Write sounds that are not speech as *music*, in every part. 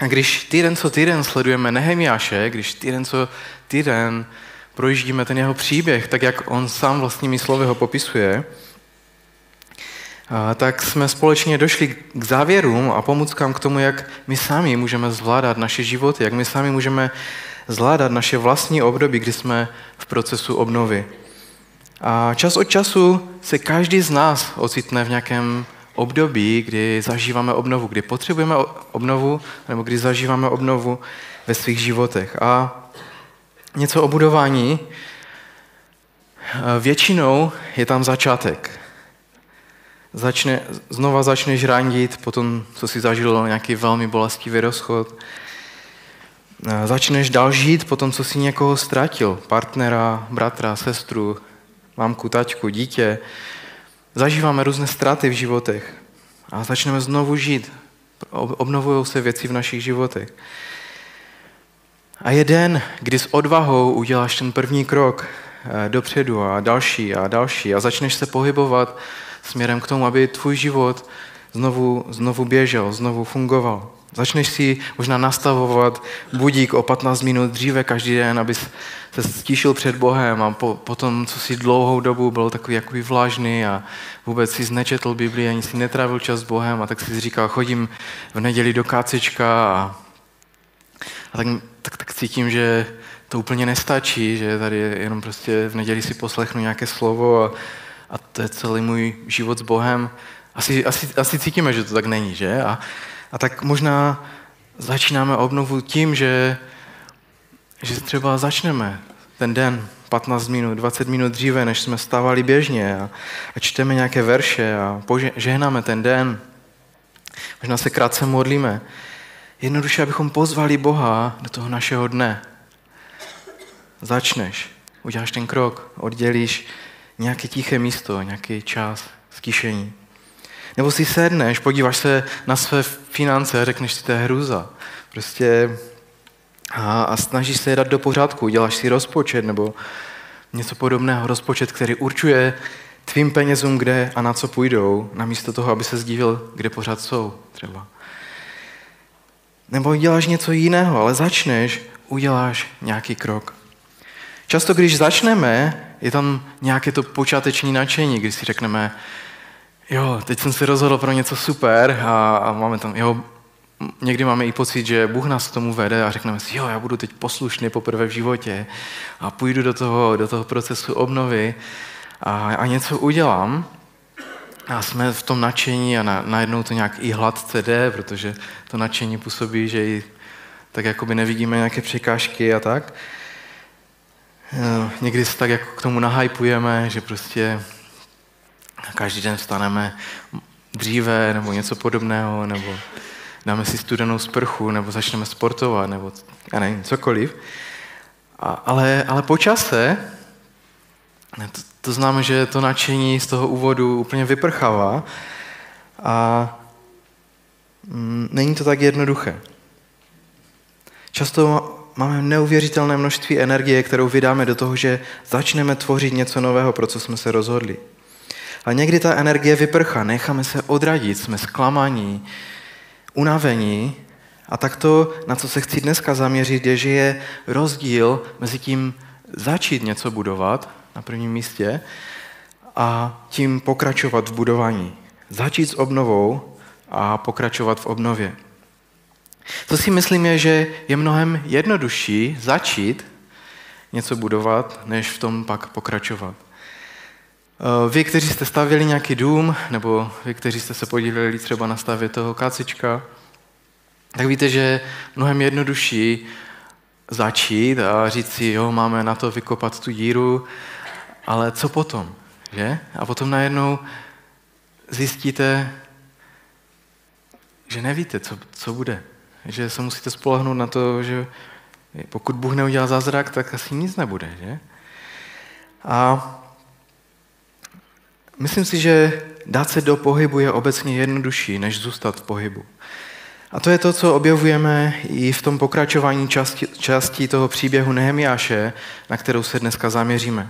A když týden co týden sledujeme Nehemiáše, když týden co týden projíždíme ten jeho příběh, tak jak on sám vlastními slovy ho popisuje, tak jsme společně došli k závěrům a pomůckám k tomu, jak my sami můžeme zvládat naše životy, jak my sami můžeme zvládat naše vlastní období, kdy jsme v procesu obnovy. A čas od času se každý z nás ocitne v nějakém období, kdy zažíváme obnovu, kdy potřebujeme obnovu, nebo kdy zažíváme obnovu ve svých životech. A něco o budování, většinou je tam začátek. Začne, znova začneš randit, potom, co si zažil nějaký velmi bolestivý rozchod. Začneš dál žít potom, co si někoho ztratil, partnera, bratra, sestru, mamku, taťku, dítě. Zažíváme různé ztráty v životech a začneme znovu žít. Obnovují se věci v našich životech. A je den, kdy s odvahou uděláš ten první krok eh, dopředu a další a další a začneš se pohybovat směrem k tomu, aby tvůj život znovu, znovu běžel, znovu fungoval. Začneš si možná nastavovat budík o 15 minut dříve každý den, abys se stíšil před Bohem a po, potom, co si dlouhou dobu byl takový jakoby vlažný a vůbec si nečetl Biblii, ani si netrávil čas s Bohem a tak si říkal, chodím v neděli do kácečka a, a tak, tak, tak cítím, že to úplně nestačí, že tady jenom prostě v neděli si poslechnu nějaké slovo a, a to je celý můj život s Bohem. Asi, asi, asi cítíme, že to tak není, že? A, a tak možná začínáme obnovu tím, že, že třeba začneme ten den 15 minut, 20 minut dříve, než jsme stávali běžně a, a čteme nějaké verše a žehnáme ten den. Možná se krátce modlíme. Jednoduše, abychom pozvali Boha do toho našeho dne. Začneš, uděláš ten krok, oddělíš nějaké tiché místo, nějaký čas, stišení. Nebo si sedneš, podíváš se na své finance a řekneš si, to je hruza. Prostě a, a snažíš se je dát do pořádku, děláš si rozpočet nebo něco podobného, rozpočet, který určuje tvým penězům, kde a na co půjdou, namísto toho, aby se zdívil, kde pořád jsou třeba. Nebo děláš něco jiného, ale začneš, uděláš nějaký krok. Často, když začneme, je tam nějaké to počáteční nadšení, když si řekneme, jo, teď jsem se rozhodl pro něco super a, a máme tam, jo, někdy máme i pocit, že Bůh nás k tomu vede a řekneme si, jo, já budu teď poslušný poprvé v životě a půjdu do toho, do toho procesu obnovy a, a něco udělám. A jsme v tom nadšení a na, najednou to nějak i hladce jde, protože to nadšení působí, že i tak jakoby nevidíme nějaké překážky a tak. Někdy se tak jako k tomu nahypujeme, že prostě každý den vstaneme dříve nebo něco podobného, nebo dáme si studenou sprchu, nebo začneme sportovat, nebo já nevím, cokoliv. A, ale, ale po čase, to, to znamená, že to nadšení z toho úvodu úplně vyprchává a mm, není to tak jednoduché. Často máme neuvěřitelné množství energie, kterou vydáme do toho, že začneme tvořit něco nového, pro co jsme se rozhodli. A někdy ta energie vyprchá, necháme se odradit, jsme zklamaní, unavení. A tak to, na co se chci dneska zaměřit, je, že je rozdíl mezi tím začít něco budovat na prvním místě a tím pokračovat v budování. Začít s obnovou a pokračovat v obnově. Co si myslím je, že je mnohem jednodušší začít něco budovat, než v tom pak pokračovat. Eh, vy, kteří jste stavěli nějaký dům, nebo vy, kteří jste se podíleli třeba na stavě toho kacička, tak víte, že je mnohem jednodušší začít a říct si, jo, máme na to vykopat tu díru, ale co potom, že? A potom najednou zjistíte, že nevíte, co, co bude. Že se musíte spolehnout na to, že pokud Bůh neudělá zázrak, tak asi nic nebude, že? A Myslím si, že dát se do pohybu je obecně jednodušší, než zůstat v pohybu. A to je to, co objevujeme i v tom pokračování části, části toho příběhu Nehemiáše, na kterou se dneska zaměříme.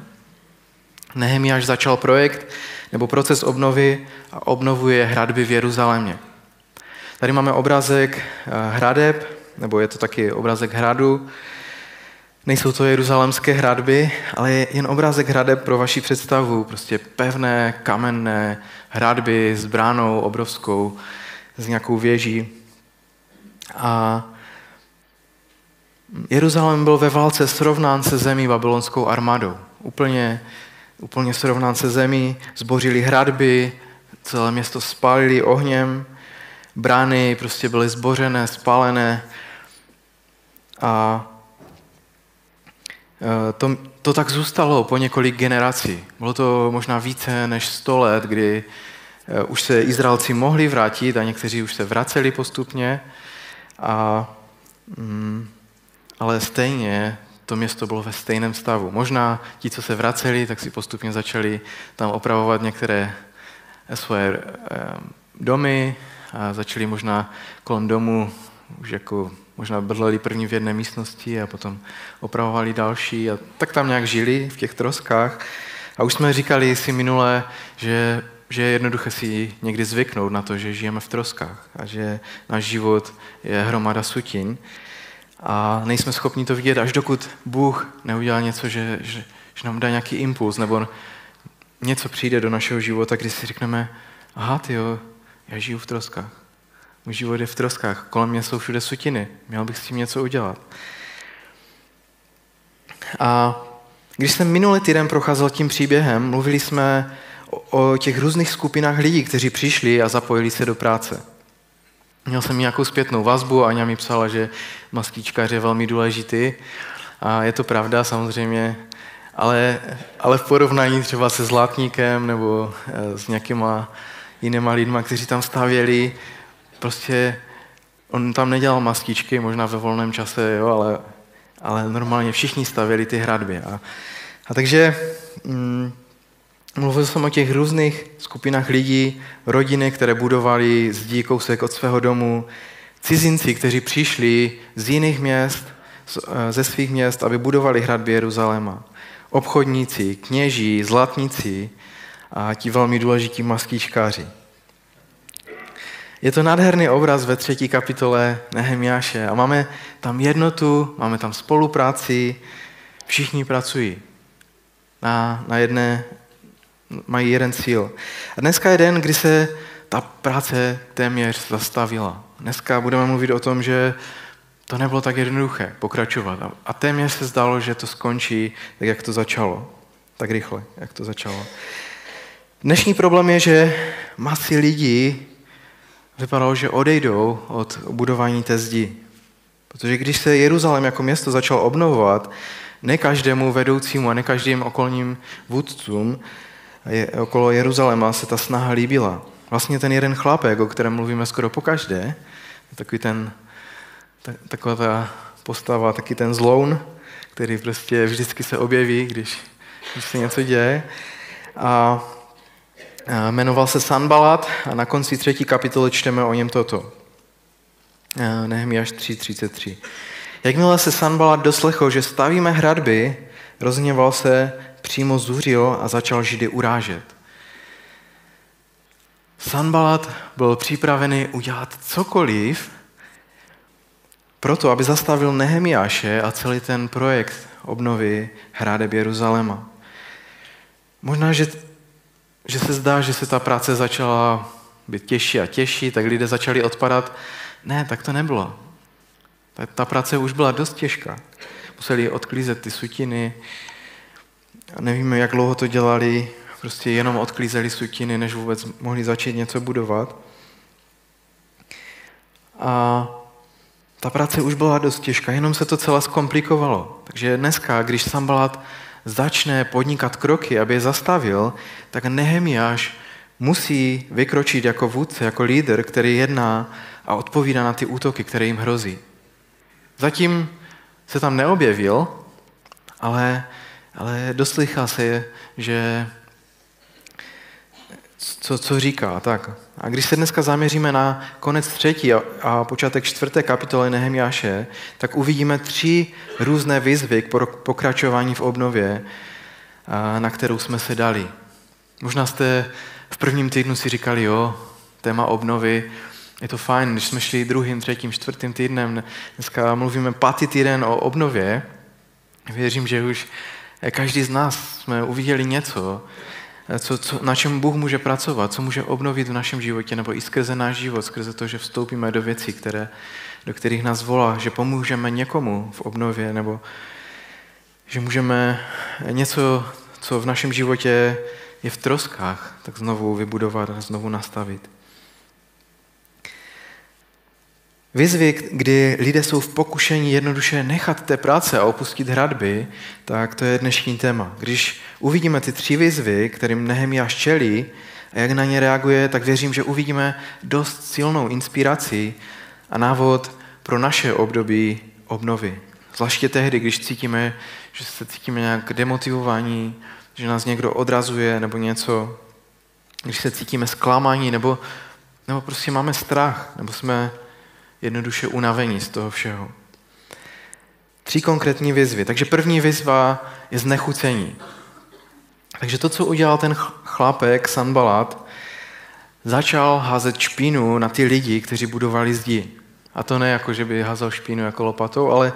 Nehemiáš začal projekt nebo proces obnovy a obnovuje hradby v Jeruzalémě. Tady máme obrázek eh, hradeb nebo je to taky obrázek hradu. Nejsou to jeruzalemské hradby, ale je jen obrázek hradeb pro vaši představu. Prostě pevné, kamenné hradby s bránou obrovskou, s nějakou věží. A Jeruzalém byl ve válce srovnán se zemí babylonskou armádou. Úplně, úplně srovnán se zemí, zbořili hradby, celé město spálili ohněm, brány prostě byly zbořené, spálené a to, to tak zůstalo po několik generací. Bylo to možná více než 100 let, kdy e, už se Izraelci mohli vrátit a někteří už se vraceli postupně. A, mm, ale stejně to město bylo ve stejném stavu. Možná ti, co se vraceli, tak si postupně začali tam opravovat některé svoje e, domy a začali možná kolem domu už jako možná bydleli první v jedné místnosti a potom opravovali další a tak tam nějak žili v těch troskách. A už jsme říkali si minule, že, že je jednoduché si někdy zvyknout na to, že žijeme v troskách a že náš život je hromada sutin a nejsme schopni to vidět, až dokud Bůh neudělá něco, že, že, že nám dá nějaký impuls nebo něco přijde do našeho života, kdy si řekneme, aha, ty jo, já žiju v troskách. Můj život je v troskách. Kolem mě jsou všude sutiny. Měl bych s tím něco udělat. A když jsem minulý týden procházel tím příběhem, mluvili jsme o, těch různých skupinách lidí, kteří přišli a zapojili se do práce. Měl jsem nějakou zpětnou vazbu a Aňa mi psala, že mastičkař je velmi důležitý. A je to pravda samozřejmě, ale, ale v porovnání třeba se Zlatníkem nebo eh, s nějakýma jinýma lidma, kteří tam stavěli, prostě on tam nedělal mastičky, možná ve volném čase, jo, ale, ale normálně všichni stavěli ty hradby. A, a takže mm, mluvil jsem o těch různých skupinách lidí, rodiny, které budovali zdí kousek od svého domu, cizinci, kteří přišli z jiných měst, eh, ze svých měst, aby budovali hradby Jeruzaléma. Obchodníci, kněží, zlatníci a ti velmi důležití maskýčkáři. Je to nádherný obraz ve třetí kapitole Nehemiáše a máme tam jednotu, máme tam spolupráci, všichni pracují na, na jedné, mají jeden cíl. A dneska je den, kdy se ta práce téměř zastavila. Dneska budeme mluvit o tom, že to nebylo tak jednoduché pokračovat. A téměř se zdalo, že to skončí tak, jak to začalo. Tak rychle, jak to začalo. Dnešní problém je, že masy lidí vypadalo, že odejdou od budování té zdi. Protože když se Jeruzalém jako město začal obnovovat, ne každému vedoucímu a ne každým okolním vůdcům okolo Jeruzaléma se ta snaha líbila. Vlastně ten jeden chlapek, o kterém mluvíme skoro po každé, takový ten, taková ta postava, taky ten zloun, který prostě vždycky se objeví, když, když se něco děje. A Jmenoval se Sanbalat a na konci třetí kapitoly čteme o něm toto. Nehemiáš 3.33. Jakmile se Sanbalat doslechl, že stavíme hradby, rozněval se, přímo zuřil a začal Židy urážet. Sanbalat byl připravený udělat cokoliv, proto, aby zastavil Nehemiáše a celý ten projekt obnovy hradeb Jeruzaléma. Možná, že že se zdá, že se ta práce začala být těžší a těžší, tak lidé začali odpadat. Ne, tak to nebylo. Ta, ta práce už byla dost těžká. Museli odklízet ty sutiny. Nevíme, jak dlouho to dělali. Prostě jenom odklízeli sutiny, než vůbec mohli začít něco budovat. A ta práce už byla dost těžká, jenom se to celé zkomplikovalo. Takže dneska, když Sambalat začne podnikat kroky, aby je zastavil, tak Nehemiáš musí vykročit jako vůdce, jako líder, který jedná a odpovídá na ty útoky, které jim hrozí. Zatím se tam neobjevil, ale, ale doslychá se, že co, co říká. Tak. A když se dneska zaměříme na konec třetí a, a počátek čtvrté kapitoly Nehemiáše, tak uvidíme tři různé výzvy k pokračování v obnově, a, na kterou jsme se dali. Možná jste v prvním týdnu si říkali, jo, téma obnovy, Je to fajn, když jsme šli druhým, třetím, čtvrtým týdnem, dneska mluvíme pátý týden o obnově. Věřím, že už každý z nás jsme uviděli něco, co, co, na čem Bůh může pracovat, co může obnovit v našem životě, nebo i skrze náš život, skrze to, že vstoupíme do věcí, které, do kterých nás volá, že pomůžeme někomu v obnově, nebo že můžeme něco, co v našem životě je v troskách, tak znovu vybudovat a znovu nastavit. Výzvy, kdy lidé jsou v pokušení jednoduše nechat té práce a opustit hradby, tak to je dnešní téma. Když uvidíme ty tři výzvy, kterým Nehemiáš čelí a jak na ně reaguje, tak věřím, že uvidíme dost silnou inspiraci a návod pro naše období obnovy. Zvláště tehdy, když cítíme, že se cítíme nějak demotivovaní, že nás někdo odrazuje nebo něco, když se cítíme zklamání nebo, nebo prostě máme strach, nebo jsme jednoduše unavení z toho všeho. Tři konkrétní výzvy. Takže první výzva je znechucení. Takže to, co udělal ten chlapek Sanbalat, začal házet špínu na ty lidi, kteří budovali zdi. A to ne jako, že by házel špínu jako lopatou, ale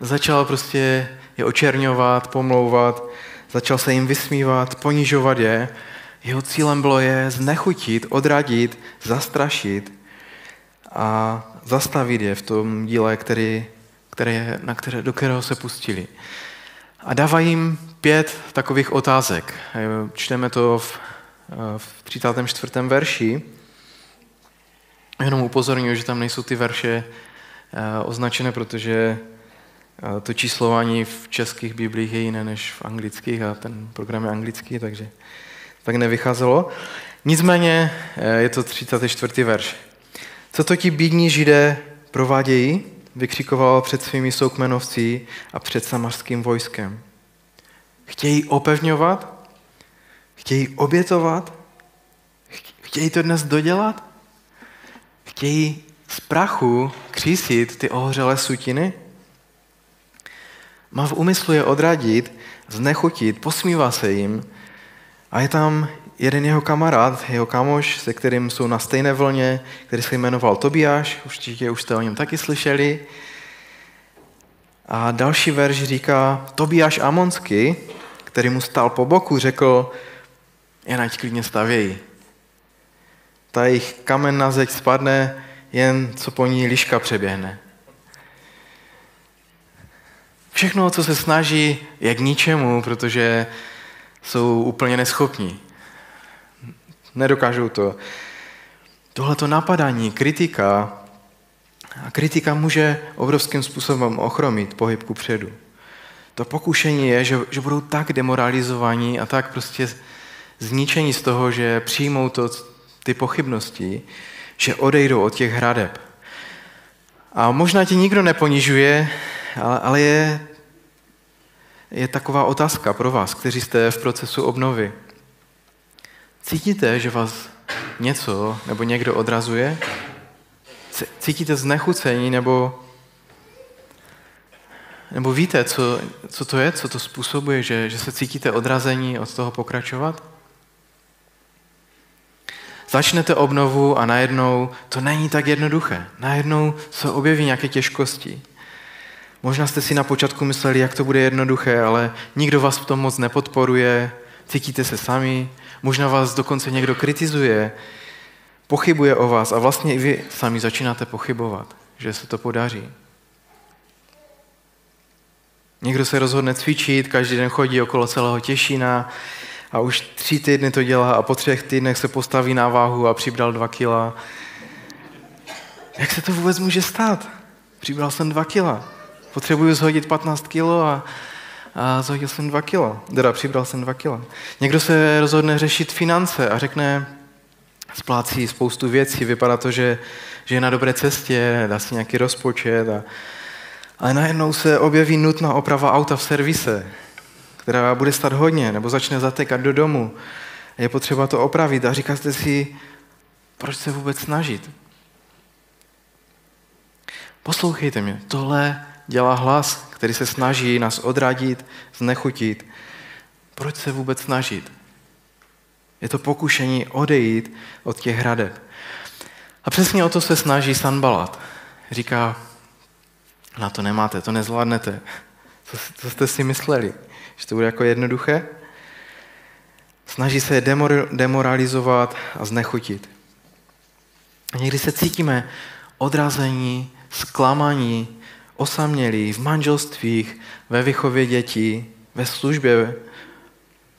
začal prostě je očerňovat, pomlouvat, začal se jim vysmívat, ponižovat je. Jeho cílem bylo je znechutit, odradit, zastrašit a zastavit je v tom díle, který, který, na které, do kterého se pustili. A dává jim pět takových otázek. Čteme to v, v 34. verši. Jenom upozorňuji, že tam nejsou ty verše eh, označené, protože eh, to číslování v českých biblích je jiné než v anglických a ten program je anglický, takže tak nevycházelo. Nicméně eh, je to 34. verš. Co to ti bídní židé provádějí? Vykřikoval před svými soukmenovci a před samařským vojskem. Chtějí opevňovat? Chtějí obětovat? Chtějí to dnes dodělat? Chtějí z prachu křísit ty ohořelé sutiny? Má v úmyslu je odradit, znechutit, posmívá se jim a je tam jeden jeho kamarád, jeho kamoš, se kterým jsou na stejné vlně, který se jmenoval Tobiáš, určitě už jste o něm taky slyšeli. A další verš říká, Tobiáš Amonsky, který mu stál po boku, řekl, jen ať klidně stavějí. Ta jejich kamen na zeď spadne, jen co po ní liška přeběhne. Všechno, co se snaží, je k ničemu, protože jsou úplně neschopní nedokážou to. Tohle to napadání, kritika, a kritika může obrovským způsobem ochromit pohyb ku předu. To pokušení je, že, že budou tak demoralizovaní a tak prostě zničení z toho, že přijmou to, ty pochybnosti, že odejdou od těch hradeb. A možná ti nikdo neponižuje, ale, ale je, je taková otázka pro vás, kteří jste v procesu obnovy. Cítíte, že vás něco nebo někdo odrazuje? Cítíte znechucení nebo, nebo víte, co, co to je, co to způsobuje, že, že se cítíte odrazení od toho pokračovat? Začnete obnovu a najednou to není tak jednoduché. Najednou se objeví nějaké těžkosti. Možná jste si na počátku mysleli, jak to bude jednoduché, ale nikdo vás v tom moc nepodporuje, cítíte se sami, Možná vás dokonce někdo kritizuje, pochybuje o vás a vlastně i vy sami začínáte pochybovat, že se to podaří. Někdo se rozhodne cvičit, každý den chodí okolo celého Těšína a už tři týdny to dělá a po třech týdnech se postaví na váhu a přibral dva kila. Jak se to vůbec může stát? Přibral jsem dva kila. Potřebuju zhodit 15 kilo a a zhodil jsem dva kila, teda přibral jsem dva kila. Někdo se rozhodne řešit finance a řekne, splácí spoustu věcí, vypadá to, že, že je na dobré cestě, dá si nějaký rozpočet, a, ale najednou se objeví nutná oprava auta v servise, která bude stát hodně, nebo začne zatekat do domu. Je potřeba to opravit a říkáte si, proč se vůbec snažit? Poslouchejte mě, tohle dělá hlas, který se snaží nás odradit, znechutit. Proč se vůbec snažit? Je to pokušení odejít od těch hradeb. A přesně o to se snaží Sanbalat. Říká, na to nemáte, to nezvládnete. Co, co jste si mysleli? Že to bude jako jednoduché? Snaží se je demoralizovat a znechutit. A někdy se cítíme odrazení, zklamaní, osamělí v manželstvích, ve vychově dětí, ve službě,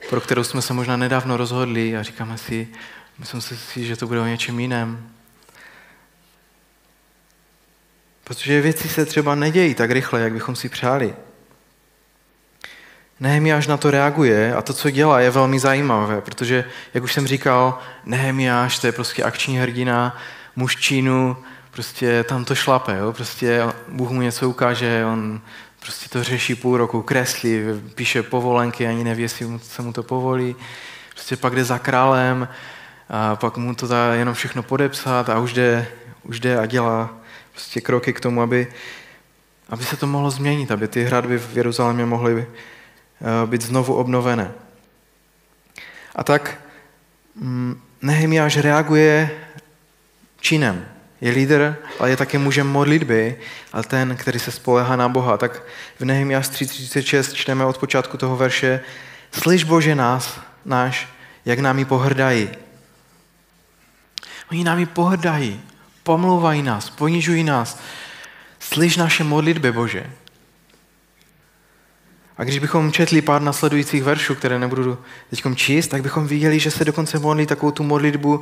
pro kterou jsme se možná nedávno rozhodli a říkáme si, myslím si, že to bude o něčem jiném. Protože věci se třeba nedějí tak rychle, jak bychom si přáli. Nehemiáš na to reaguje a to, co dělá, je velmi zajímavé, protože, jak už jsem říkal, Nehemiáš to je prostě akční hrdina, muž čínu, prostě tam to šlape, jo? prostě Bůh mu něco ukáže, on prostě to řeší půl roku, kreslí, píše povolenky, ani neví, jestli se mu to povolí, prostě pak jde za králem a pak mu to dá jenom všechno podepsat a už jde, už jde a dělá prostě kroky k tomu, aby, aby se to mohlo změnit, aby ty hradby v Jeruzalémě mohly eh, být znovu obnovené. A tak mm, Nehemiáš reaguje činem. Je lídr, ale je také mužem modlitby, ale ten, který se spolehá na Boha. Tak v Nehemiáš 3.36 čteme od počátku toho verše Slyš Bože nás, náš, jak námi pohrdají. Oni námi pohrdají, pomlouvají nás, ponižují nás. Slyš naše modlitby, Bože. A když bychom četli pár nasledujících veršů, které nebudu teď číst, tak bychom viděli, že se dokonce modlí takovou tu modlitbu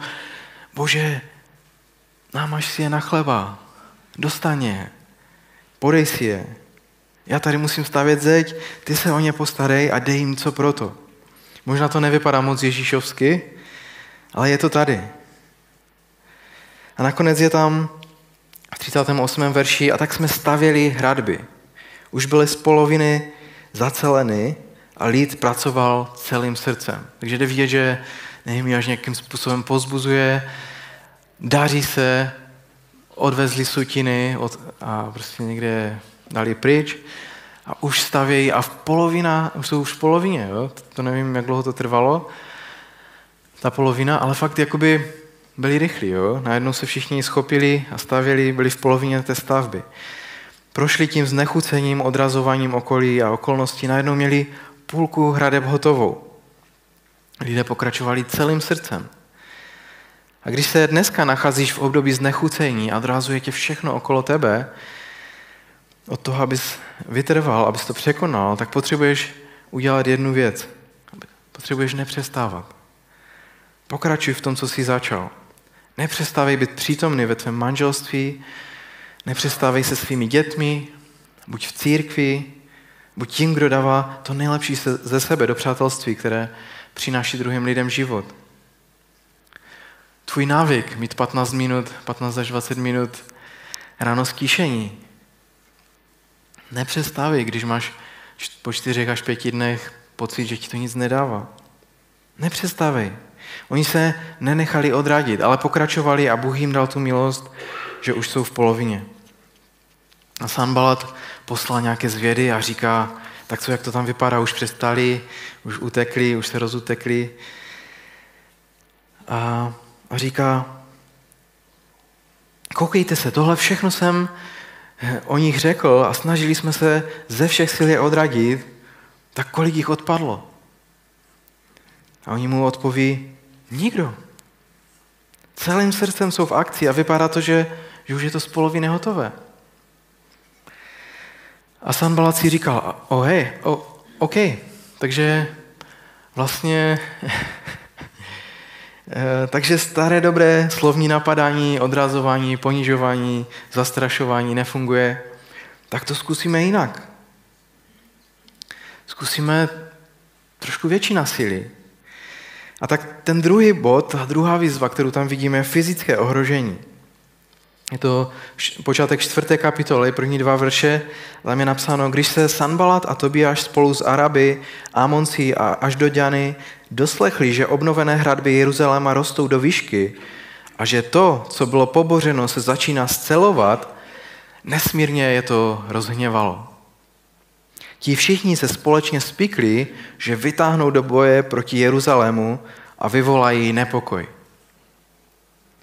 Bože, námaž si je na chleba, dostaň je, podej si je. Já tady musím stavět zeď, ty se o ně postarej a dej jim co proto. Možná to nevypadá moc ježíšovsky, ale je to tady. A nakonec je tam v 38. verši, a tak jsme stavěli hradby. Už byly z poloviny zaceleny a lid pracoval celým srdcem. Takže jde vidět, že až nějakým způsobem pozbuzuje, daří se, odvezli sutiny od, a prostě někde dali pryč a už stavějí a v polovina, jsou už v polovině, jo? to nevím, jak dlouho to trvalo, ta polovina, ale fakt jakoby byli rychlí, jo? najednou se všichni schopili a stavěli, byli v polovině té stavby. Prošli tím znechucením, odrazováním okolí a okolností, najednou měli půlku hradeb hotovou. Lidé pokračovali celým srdcem. A když se dneska nacházíš v období znechucení a odrazuje tě všechno okolo tebe, od toho, abys vytrval, abys to překonal, tak potřebuješ udělat jednu věc. Potřebuješ nepřestávat. Pokračuj v tom, co jsi začal. Nepřestávej být přítomný ve tvém manželství, nepřestávej se svými dětmi, buď v církvi, buď tím, kdo dává to nejlepší ze sebe do přátelství, které přináší druhým lidem život tvůj návyk mít 15 minut, 15 až 20 minut ráno skýšení. Nepřestaví, když máš po čtyřech až pěti dnech pocit, že ti to nic nedává. Nepřestávej. Oni se nenechali odradit, ale pokračovali a Bůh jim dal tu milost, že už jsou v polovině. A Sanbalat poslal nějaké zvědy a říká, tak co, jak to tam vypadá, už přestali, už utekli, už se rozutekli. A a říká, koukejte se, tohle všechno jsem eh, o nich řekl a snažili jsme se ze všech sil je odradit, tak kolik jich odpadlo? A oni mu odpoví, nikdo. Celým srdcem jsou v akci a vypadá to, že, že už je to z poloviny hotové. A Sanbalat si říkal, oh hej, oh, OK, takže vlastně takže staré dobré slovní napadání, odrazování, ponižování, zastrašování nefunguje, tak to zkusíme jinak. Zkusíme trošku větší násilí. A tak ten druhý bod, ta druhá výzva, kterou tam vidíme, je fyzické ohrožení. Je to počátek čtvrté kapitoly, první dva verše, tam je napsáno, když se Sanbalat a Tobiáš spolu s Araby, Amonci a až do Diany doslechli, že obnovené hradby Jeruzaléma rostou do výšky a že to, co bylo pobořeno, se začíná scelovat, nesmírně je to rozhněvalo. Ti všichni se společně spikli, že vytáhnou do boje proti Jeruzalému a vyvolají nepokoj.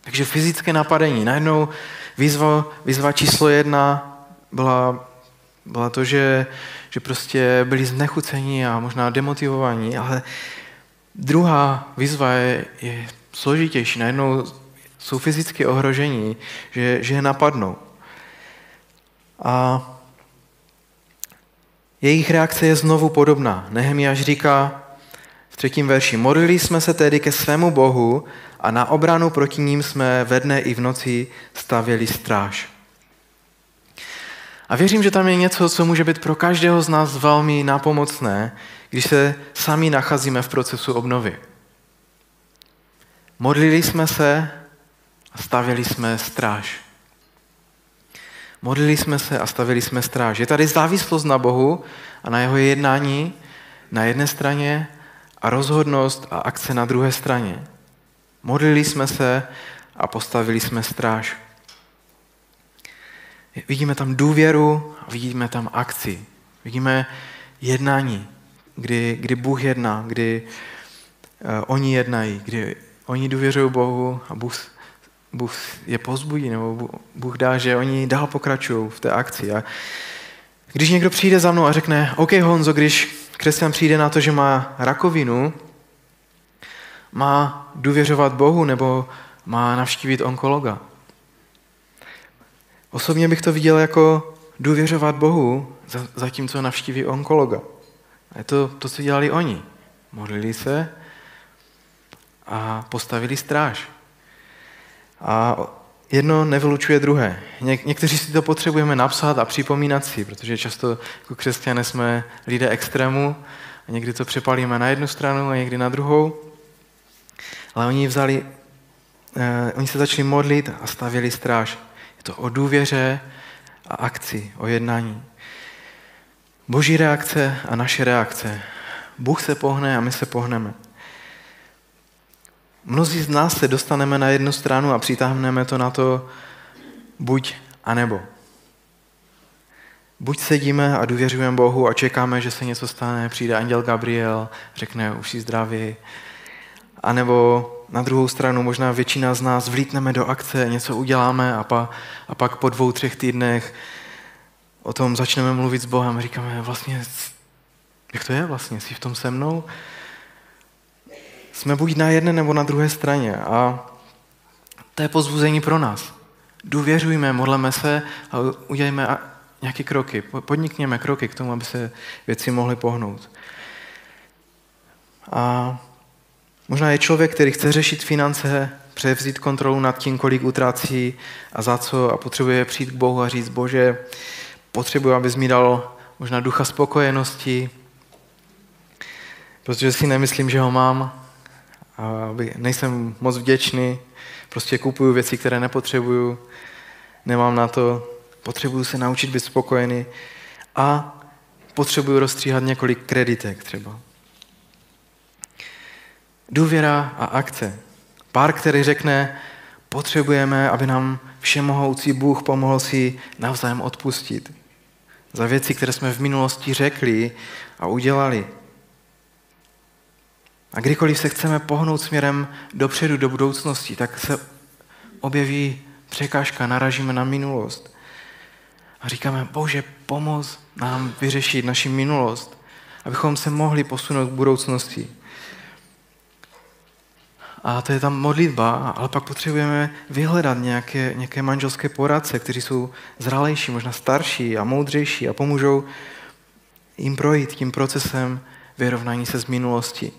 Takže fyzické napadení. Najednou výzva, výzva číslo jedna byla, byla to, že, že prostě byli znechuceni a možná demotivovaní, ale druhá výzva je, je složitější. Najednou jsou fyzicky ohrožení, že, že je napadnou. A jejich reakce je znovu podobná. Nehemiáš říká v třetím verši, modlili jsme se tedy ke svému Bohu a na obranu proti ním jsme ve dne i v noci stavěli stráž. A věřím, že tam je něco, co může být pro každého z nás velmi nápomocné, když se sami nacházíme v procesu obnovy. Modlili jsme se a stavěli jsme stráž. Modlili jsme se a stavili jsme stráž. Je tady závislost na Bohu a na jeho jednání na jedné straně a rozhodnost a akce na druhé straně. Modlili jsme se a postavili jsme stráž. Vidíme tam důvěru a vidíme tam akci. Vidíme jednání, kdy, kdy Bůh jedná, kdy uh, oni jednají, kdy oni důvěřují Bohu a Bůh Bůh je pozbudí, nebo Bůh dá, že oni dál pokračují v té akci. A když někdo přijde za mnou a řekne, OK Honzo, když křesťan přijde na to, že má rakovinu, má důvěřovat Bohu nebo má navštívit onkologa. Osobně bych to viděl jako důvěřovat Bohu, zatímco navštíví onkologa. A je to to, co dělali oni. Modlili se a postavili stráž. A jedno nevylučuje druhé. Něk- někteří si to potřebujeme napsat a připomínat si, protože často jako křesťané jsme lidé extrému a někdy to přepalíme na jednu stranu a někdy na druhou. Ale oni vzali, eh, oni se začali modlit a stavěli stráž. Je to o důvěře a akci, o jednání. Boží reakce a naše reakce. Bůh se pohne a my se pohneme. Mnozí z nás se dostaneme na jednu stranu a přitáhneme to na to buď a nebo. Buď sedíme a důvěřujeme Bohu a čekáme, že se něco stane, přijde anděl Gabriel, řekne, už si zdraví. A nebo na druhou stranu možná většina z nás vlítneme do akce, něco uděláme a, pa, a pak po dvou, třech týdnech o tom začneme mluvit s Bohem říkáme, vlastně, jak to je vlastně, jsi v tom se mnou? Jsme buď na jedné nebo na druhé straně a to je pozbuzení pro nás. Důvěřujme, modleme se a udělejme nějaké kroky, podnikněme kroky k tomu, aby se věci mohly pohnout. A možná je člověk, který chce řešit finance, převzít kontrolu nad tím, kolik utrácí a za co a potřebuje přijít k Bohu a říct, Bože, potřebuji, abys mi dal možná ducha spokojenosti, protože si nemyslím, že ho mám, a nejsem moc vděčný, prostě kupuju věci, které nepotřebuju, nemám na to, potřebuju se naučit být spokojený a potřebuju rozstříhat několik kreditek třeba. Důvěra a akce. Pár, který řekne, potřebujeme, aby nám všemohoucí Bůh pomohl si navzájem odpustit. Za věci, které jsme v minulosti řekli a udělali. A kdykoliv se chceme pohnout směrem dopředu, do budoucnosti, tak se objeví překážka, naražíme na minulost. A říkáme, bože, pomoz nám vyřešit naši minulost, abychom se mohli posunout k budoucnosti. A to je tam modlitba, ale pak potřebujeme vyhledat nějaké, nějaké manželské poradce, kteří jsou zralejší, možná starší a moudřejší a pomůžou jim projít tím procesem vyrovnání se z minulosti.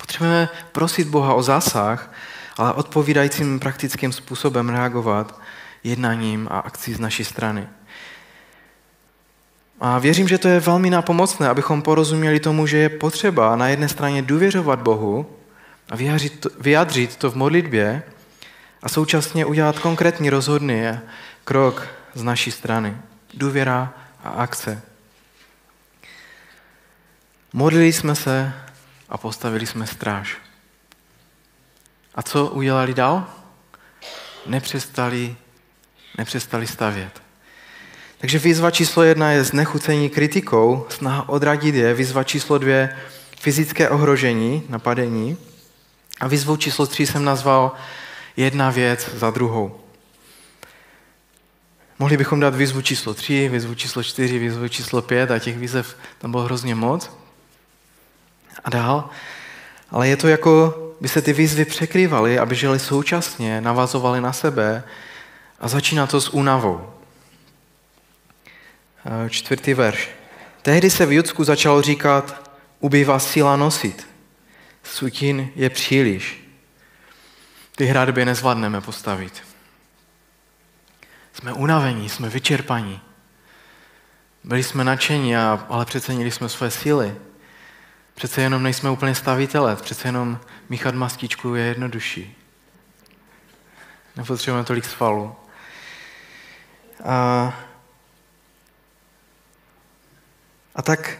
Potřebujeme prosit Boha o zásah, ale odpovídajícím praktickým způsobem reagovat jednáním a akcí z naší strany. A věřím, že to je velmi nápomocné, abychom porozuměli tomu, že je potřeba na jedné straně důvěřovat Bohu a vyjádřit to, vyjádřit to v modlitbě a současně udělat konkrétní rozhodný krok z naší strany. Důvěra a akce. Modlili jsme se a postavili jsme stráž. A co udělali dál? Nepřestali, nepřestali stavět. Takže výzva číslo jedna je znechucení kritikou, snaha odradit je. Výzva číslo dvě fyzické ohrožení, napadení. A výzvou číslo tři jsem nazval jedna věc za druhou. Mohli bychom dát výzvu číslo 3, výzvu číslo 4, výzvu číslo 5 a těch výzev tam bylo hrozně moc. A dál. Ale je to jako, by se ty výzvy překrývaly, aby žili současně, navazovali na sebe a začíná to s únavou. Čtvrtý verš. Tehdy se v Judsku začalo říkat, ubývá síla nosit. Sutin je příliš. Ty hradby nezvládneme postavit. Jsme unavení, jsme vyčerpaní. Byli jsme nadšení, ale přecenili jsme své síly. Přece jenom nejsme úplně stavitelé, přece jenom míchat mastičku je jednodušší. Nepotřebujeme tolik svalu. A, a tak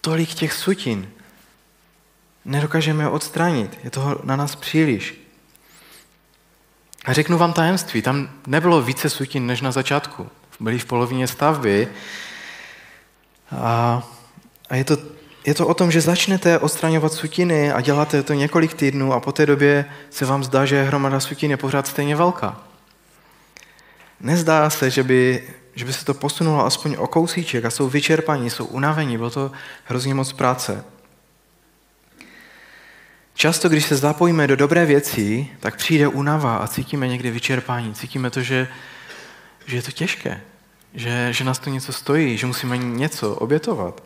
tolik těch sutin nedokážeme odstranit. Je toho na nás příliš. A řeknu vám tajemství, tam nebylo více sutin než na začátku. Byli v polovině stavby. A, a je, to, je to o tom, že začnete odstraňovat sutiny a děláte to několik týdnů a po té době se vám zdá, že hromada sutin je pořád stejně velká. Nezdá se, že by, že by se to posunulo aspoň o kousíček a jsou vyčerpaní, jsou unavení, bylo to hrozně moc práce. Často, když se zapojíme do dobré věci, tak přijde únava a cítíme někde vyčerpání. Cítíme to, že, že je to těžké, že, že nás to něco stojí, že musíme něco obětovat.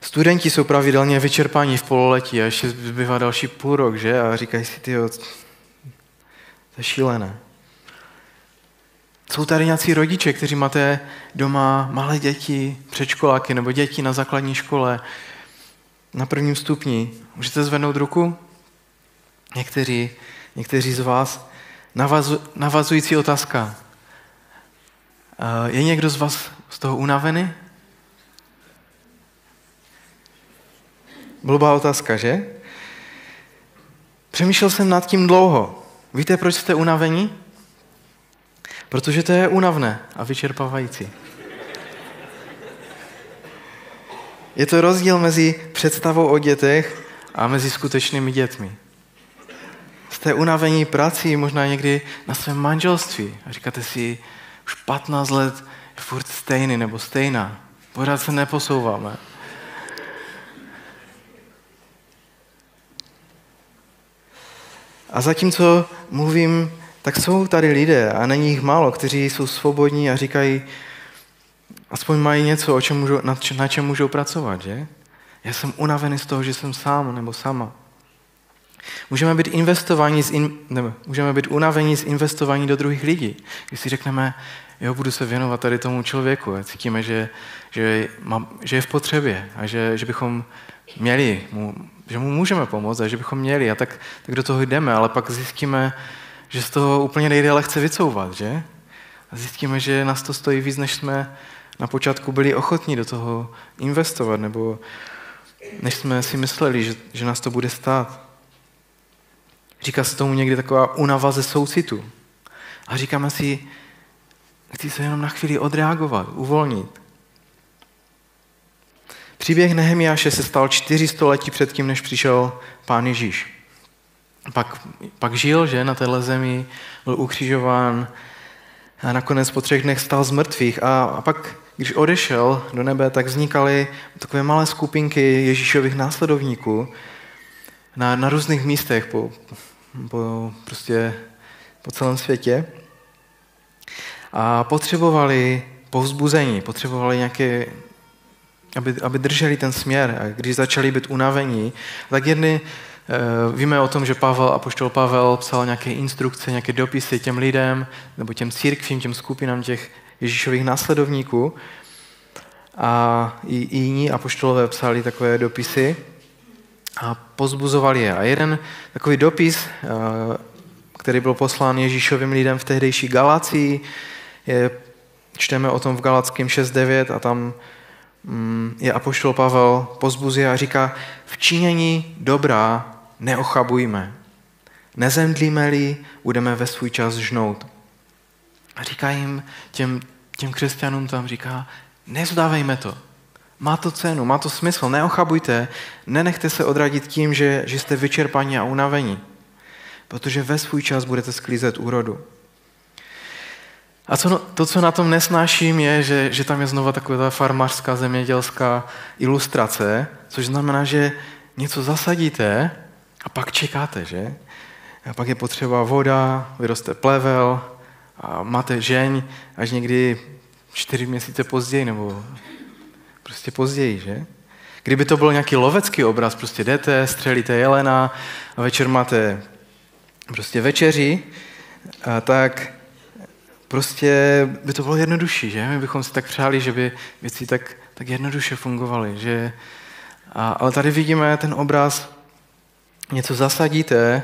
Studenti jsou pravidelně vyčerpání v pololetí a ještě zbývá další půl rok, že? A říkají si, ty, to je šílené. Jsou tady nějací rodiče, kteří máte doma malé děti, předškoláky nebo děti na základní škole, na prvním stupni. Můžete zvednout ruku? Někteří, někteří z vás. Navazu, navazující otázka. Je někdo z vás z toho unavený? Blbá otázka, že? Přemýšlel jsem nad tím dlouho. Víte, proč jste unavení? Protože to je unavné a vyčerpávající. Je to rozdíl mezi představou o dětech a mezi skutečnými dětmi. Jste unavení prací, možná někdy na svém manželství a říkáte si, už 15 let je furt stejný nebo stejná. Pořád se neposouváme. A zatímco mluvím, tak jsou tady lidé, a není jich málo, kteří jsou svobodní a říkají, aspoň mají něco, o čem můžou, na, na čem můžou pracovat, že? Já jsem unavený z toho, že jsem sám nebo sama. Můžeme být investovaní z in, nebo můžeme být unavení z investování do druhých lidí. Když si řekneme, jo, budu se věnovat tady tomu člověku, a cítíme, že, že, má, že je v potřebě a že, že bychom měli, mu, že mu můžeme pomoct a že bychom měli a tak, tak do toho jdeme, ale pak zjistíme, že z toho úplně nejde lehce vycouvat, že? A zjistíme, že nás to stojí víc, než jsme na počátku byli ochotní do toho investovat, nebo než jsme si mysleli, že, že nás to bude stát. Říká se tomu někdy taková unava ze soucitu. A říkáme si, chci se jenom na chvíli odreagovat, uvolnit. Příběh Nehemiáše se stal čtyři století předtím, než přišel pán Ježíš. Pak, pak žil, že na téhle zemi, byl ukřižován a nakonec po třech dnech stal z mrtvých. A, a pak když odešel do nebe, tak vznikaly takové malé skupinky Ježíšových následovníků na, na různých místech po, po, prostě po celém světě. A potřebovali povzbuzení, potřebovali nějaké, aby, aby drželi ten směr. A když začali být unavení, tak jedny, eh, Víme o tom, že Pavel, apoštol Pavel psal nějaké instrukce, nějaké dopisy těm lidem, nebo těm církvím, těm skupinám těch Ježíšových následovníků. A i, jiní apoštolové psali takové dopisy a pozbuzovali je. A jeden takový dopis, eh, který byl poslán Ježíšovým lidem v tehdejší Galacii, je, čteme o tom v Galackém 6.9 a tam mm, je apoštol Pavel pozbuzuje a říká, v činění dobrá neochabujme. Nezemdlíme-li, budeme ve svůj čas žnout. A říká jim, těm, těm křesťanům tam říká, nevzdávejme to. Má to cenu, má to smysl, neochabujte, nenechte se odradit tím, že, že jste vyčerpaní a unavení. protože ve svůj čas budete sklízet úrodu. A co, no, to, co na tom nesnáším, je, že, že tam je znova taková ta farmářská zemědělská ilustrace, což znamená, že něco zasadíte a pak čekáte, že? A pak je potřeba voda, vyroste plevel a máte žeň až někdy čtyři měsíce později, nebo prostě později, že? Kdyby to byl nějaký lovecký obraz, prostě jdete, střelíte jelena a večer máte prostě večeři, a tak prostě by to bylo jednodušší, že? My bychom si tak přáli, že by věci tak, tak jednoduše fungovaly, že... A, ale tady vidíme ten obraz, něco zasadíte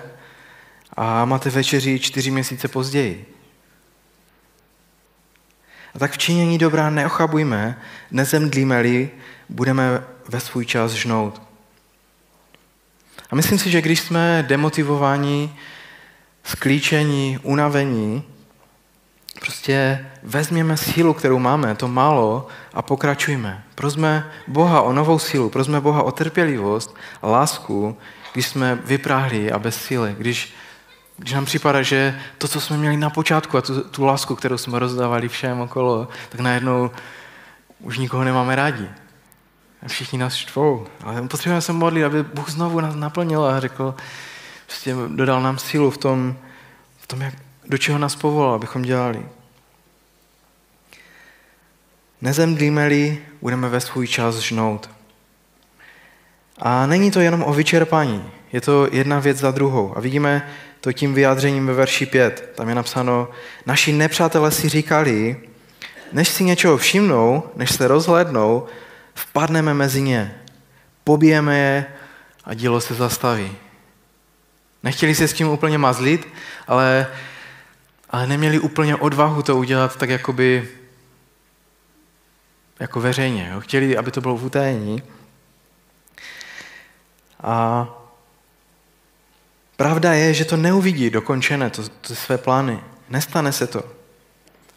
a máte večeři čtyři měsíce později. A tak v činění dobrá neochabujme, nezemdlíme-li, budeme ve svůj čas žnout. A myslím si, že když jsme demotivováni, sklíčení, unavení, prostě vezměme sílu, kterou máme, to málo, a pokračujme. Prosme Boha o novou sílu, prosme Boha o trpělivost lásku, když jsme vypráhli a bez síly, když, když nám připadá, že to, co jsme měli na počátku a tu, tu lásku, kterou jsme rozdávali všem okolo, tak najednou už nikoho nemáme rádi. A všichni nás štvou. Ale potřebujeme se modlit, aby Bůh znovu nás naplnil a řekl, prostě dodal nám sílu v tom, v tom jak, do čeho nás povolal, abychom dělali. Nezemdlíme-li, budeme ve svůj čas žnout. A není to jenom o vyčerpání, je to jedna věc za druhou. A vidíme to tím vyjádřením ve verši 5. Tam je napsáno, naši nepřátelé si říkali, než si něčeho všimnou, než se rozhlédnou, vpadneme mezi ně, pobijeme je a dílo se zastaví. Nechtěli se s tím úplně mazlit, ale, ale neměli úplně odvahu to udělat tak jakoby jako veřejně. Jo. Chtěli, aby to bylo v utajení. A pravda je, že to neuvidí dokončené, to, to své plány. Nestane se to.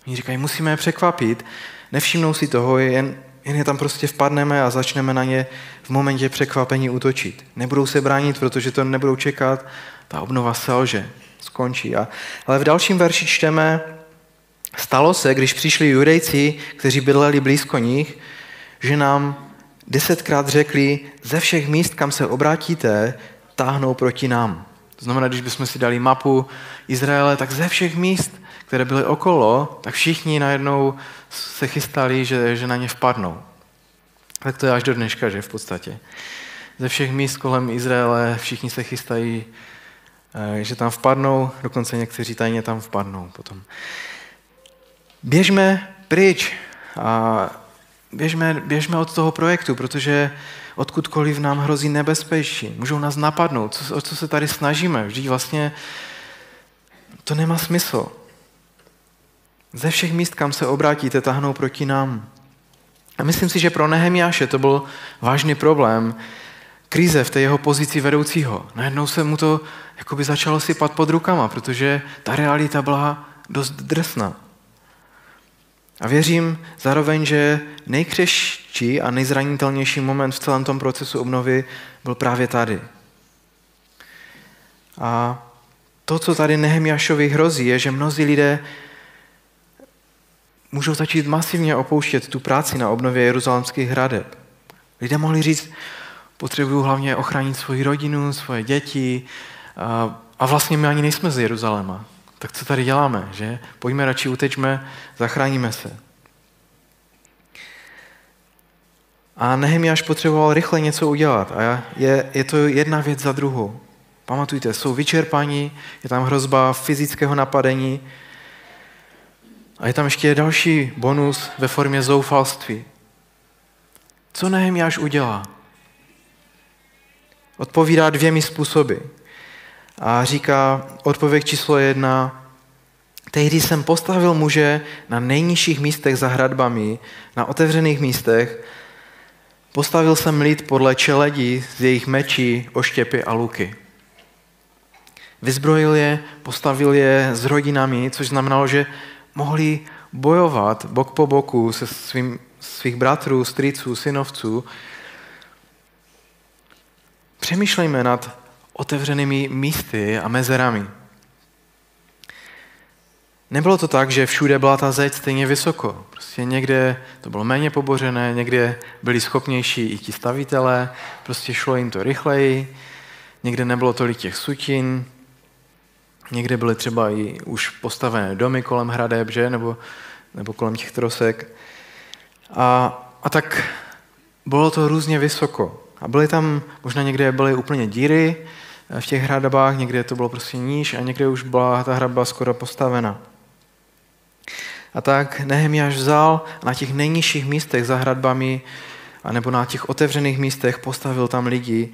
Oni říkají, musíme je překvapit, nevšimnou si toho, jen, jen je tam prostě vpadneme a začneme na ně v momentě překvapení útočit. Nebudou se bránit, protože to nebudou čekat, ta obnova selže, skončí. A, ale v dalším verši čteme, stalo se, když přišli judejci, kteří bydleli blízko nich, že nám desetkrát řekli, ze všech míst, kam se obrátíte, táhnou proti nám. To znamená, když bychom si dali mapu Izraele, tak ze všech míst, které byly okolo, tak všichni najednou se chystali, že, že na ně vpadnou. Tak to je až do dneška, že v podstatě. Ze všech míst kolem Izraele všichni se chystají, eh, že tam vpadnou, dokonce někteří tajně tam vpadnou potom. Běžme pryč a běžme, běžme od toho projektu, protože odkudkoliv nám hrozí nebezpečí, můžou nás napadnout, co, o co se tady snažíme. Vždyť vlastně to nemá smysl. Ze všech míst, kam se obrátíte, tahnou proti nám. A myslím si, že pro Nehemiáše to byl vážný problém, krize v té jeho pozici vedoucího. Najednou se mu to jakoby začalo sypat pod rukama, protože ta realita byla dost drsná. A věřím zároveň, že nejkřešší a nejzranitelnější moment v celém tom procesu obnovy byl právě tady. A to, co tady Nehemiašovi hrozí, je, že mnozí lidé můžou začít masivně opouštět tu práci na obnově jeruzalemských hradeb. Lidé mohli říct, potřebuju hlavně ochránit svoji rodinu, svoje děti a, a vlastně my ani nejsme z Jeruzaléma. Tak co tady děláme, že? Pojďme radši utečme, zachráníme se. A Nehemiáš potřeboval rychle něco udělat a je, je to jedna věc za druhou. Pamatujte, jsou vyčerpaní, je tam hrozba fyzického napadení a je tam ještě další bonus ve formě zoufalství. Co Nehemiáš udělá? Odpovídá dvěmi způsoby a říká odpověď číslo jedna, tehdy jsem postavil muže na nejnižších místech za hradbami, na otevřených místech, postavil jsem lid podle čeledí z jejich mečí, oštěpy a luky. Vyzbrojil je, postavil je s rodinami, což znamenalo, že mohli bojovat bok po boku se svým, svých bratrů, strýců, synovců. Přemýšlejme nad otevřenými místy a mezerami. Nebylo to tak, že všude byla ta zeď stejně vysoko. Prostě někde to bylo méně pobořené, někde byli schopnější i ti stavitelé, prostě šlo jim to rychleji, někde nebylo tolik těch sutin, někde byly třeba i už postavené domy kolem hradeb, že? Nebo, nebo kolem těch trosek. A, a tak bylo to různě vysoko. A byly tam, možná někde byly úplně díry v těch hradbách, někde to bylo prostě níž a někde už byla ta hradba skoro postavena. A tak Nehemiáš vzal na těch nejnižších místech za hradbami, nebo na těch otevřených místech postavil tam lidi,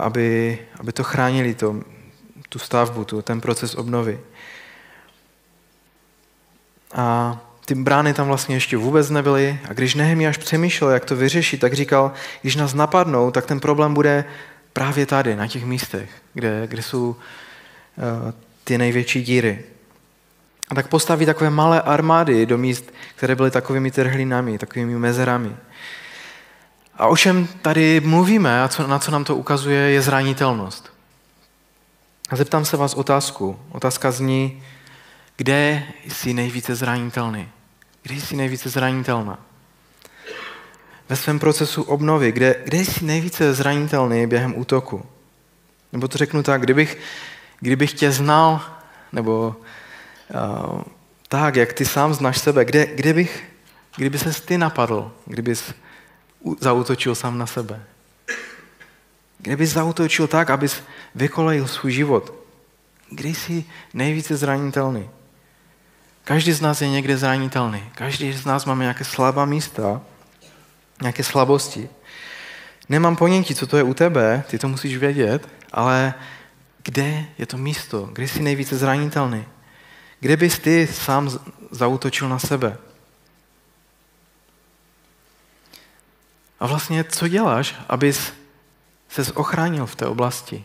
aby, aby to chránili, to, tu stavbu, tu, ten proces obnovy. A ty brány tam vlastně ještě vůbec nebyly. A když Nehemiáš přemýšlel, jak to vyřešit, tak říkal, když nás napadnou, tak ten problém bude právě tady, na těch místech, kde, kde jsou uh, ty největší díry. A tak postaví takové malé armády do míst, které byly takovými trhlinami, takovými mezerami. A o čem tady mluvíme a co, na co nám to ukazuje, je zranitelnost. A zeptám se vás otázku. Otázka zní, kde jsi nejvíce zranitelný? Kde jsi nejvíce zranitelná? Ve svém procesu obnovy, kde, kde jsi nejvíce zranitelný během útoku? Nebo to řeknu tak, kdybych, kdybych tě znal, nebo tak, jak ty sám znáš sebe, kde, kde bych, kdyby ses ty napadl, kdybys zautočil sám na sebe? Kdybys zautočil tak, abys vykolejil svůj život? Kde jsi nejvíce zranitelný? Každý z nás je někde zranitelný. Každý z nás máme nějaké slabá místa, nějaké slabosti. Nemám ponětí, co to je u tebe, ty to musíš vědět, ale kde je to místo, kde jsi nejvíce zranitelný? Kde bys ty sám zautočil na sebe? A vlastně, co děláš, abys se ochránil v té oblasti?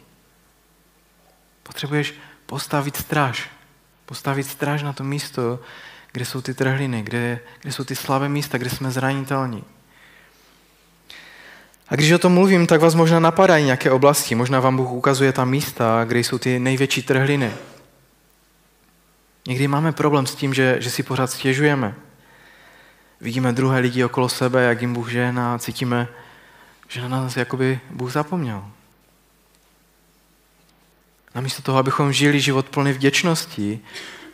Potřebuješ postavit stráž. Postavit stráž na to místo, kde jsou ty trhliny, kde, kde jsou ty slabé místa, kde jsme zranitelní. A když o tom mluvím, tak vás možná napadají nějaké oblasti. Možná vám Bůh ukazuje ta místa, kde jsou ty největší trhliny. Někdy máme problém s tím, že, že si pořád stěžujeme. Vidíme druhé lidi okolo sebe, jak jim Bůh žehná, cítíme, že na nás jakoby Bůh zapomněl. Namísto toho, abychom žili život plný vděčnosti,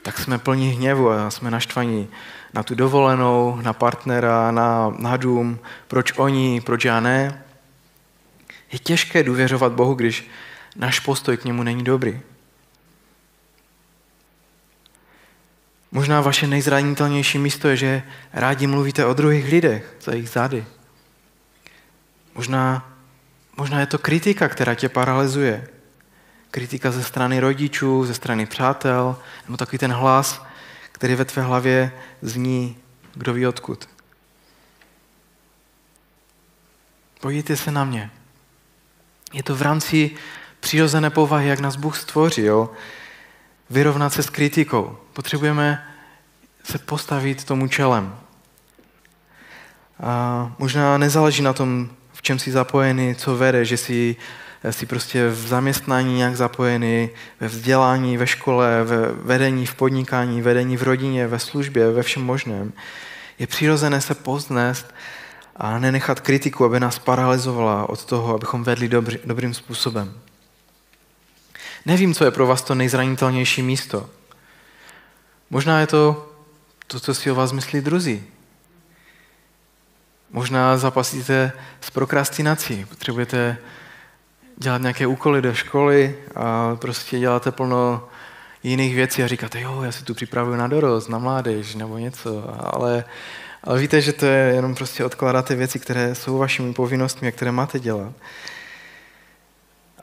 tak jsme plní hněvu a jsme naštvaní na tu dovolenou, na partnera, na, na dům, proč oni, proč já ne. Je těžké důvěřovat Bohu, když náš postoj k němu není dobrý. Možná vaše nejzranitelnější místo je, že rádi mluvíte o druhých lidech za jejich zády. Možná, možná je to kritika, která tě paralyzuje. Kritika ze strany rodičů, ze strany přátel, nebo takový ten hlas, který ve tvé hlavě zní, kdo ví odkud. Pojďte se na mě. Je to v rámci přirozené povahy, jak nás Bůh stvořil, vyrovnat se s kritikou. Potřebujeme se postavit tomu čelem. A možná nezáleží na tom, v čem jsi zapojený, co vede, že jsi, jsi prostě v zaměstnání nějak zapojený, ve vzdělání, ve škole, ve vedení v podnikání, vedení v rodině, ve službě, ve všem možném. Je přirozené se poznést a nenechat kritiku, aby nás paralyzovala od toho, abychom vedli dobrý, dobrým způsobem. Nevím, co je pro vás to nejzranitelnější místo. Možná je to to, co si o vás myslí druzí. Možná zapasíte s prokrastinací, potřebujete dělat nějaké úkoly do školy a prostě děláte plno jiných věcí a říkáte, jo, já si tu připravuju na dorost, na mládež nebo něco, ale, ale víte, že to je jenom prostě odkládáte věci, které jsou vašimi povinnostmi a které máte dělat.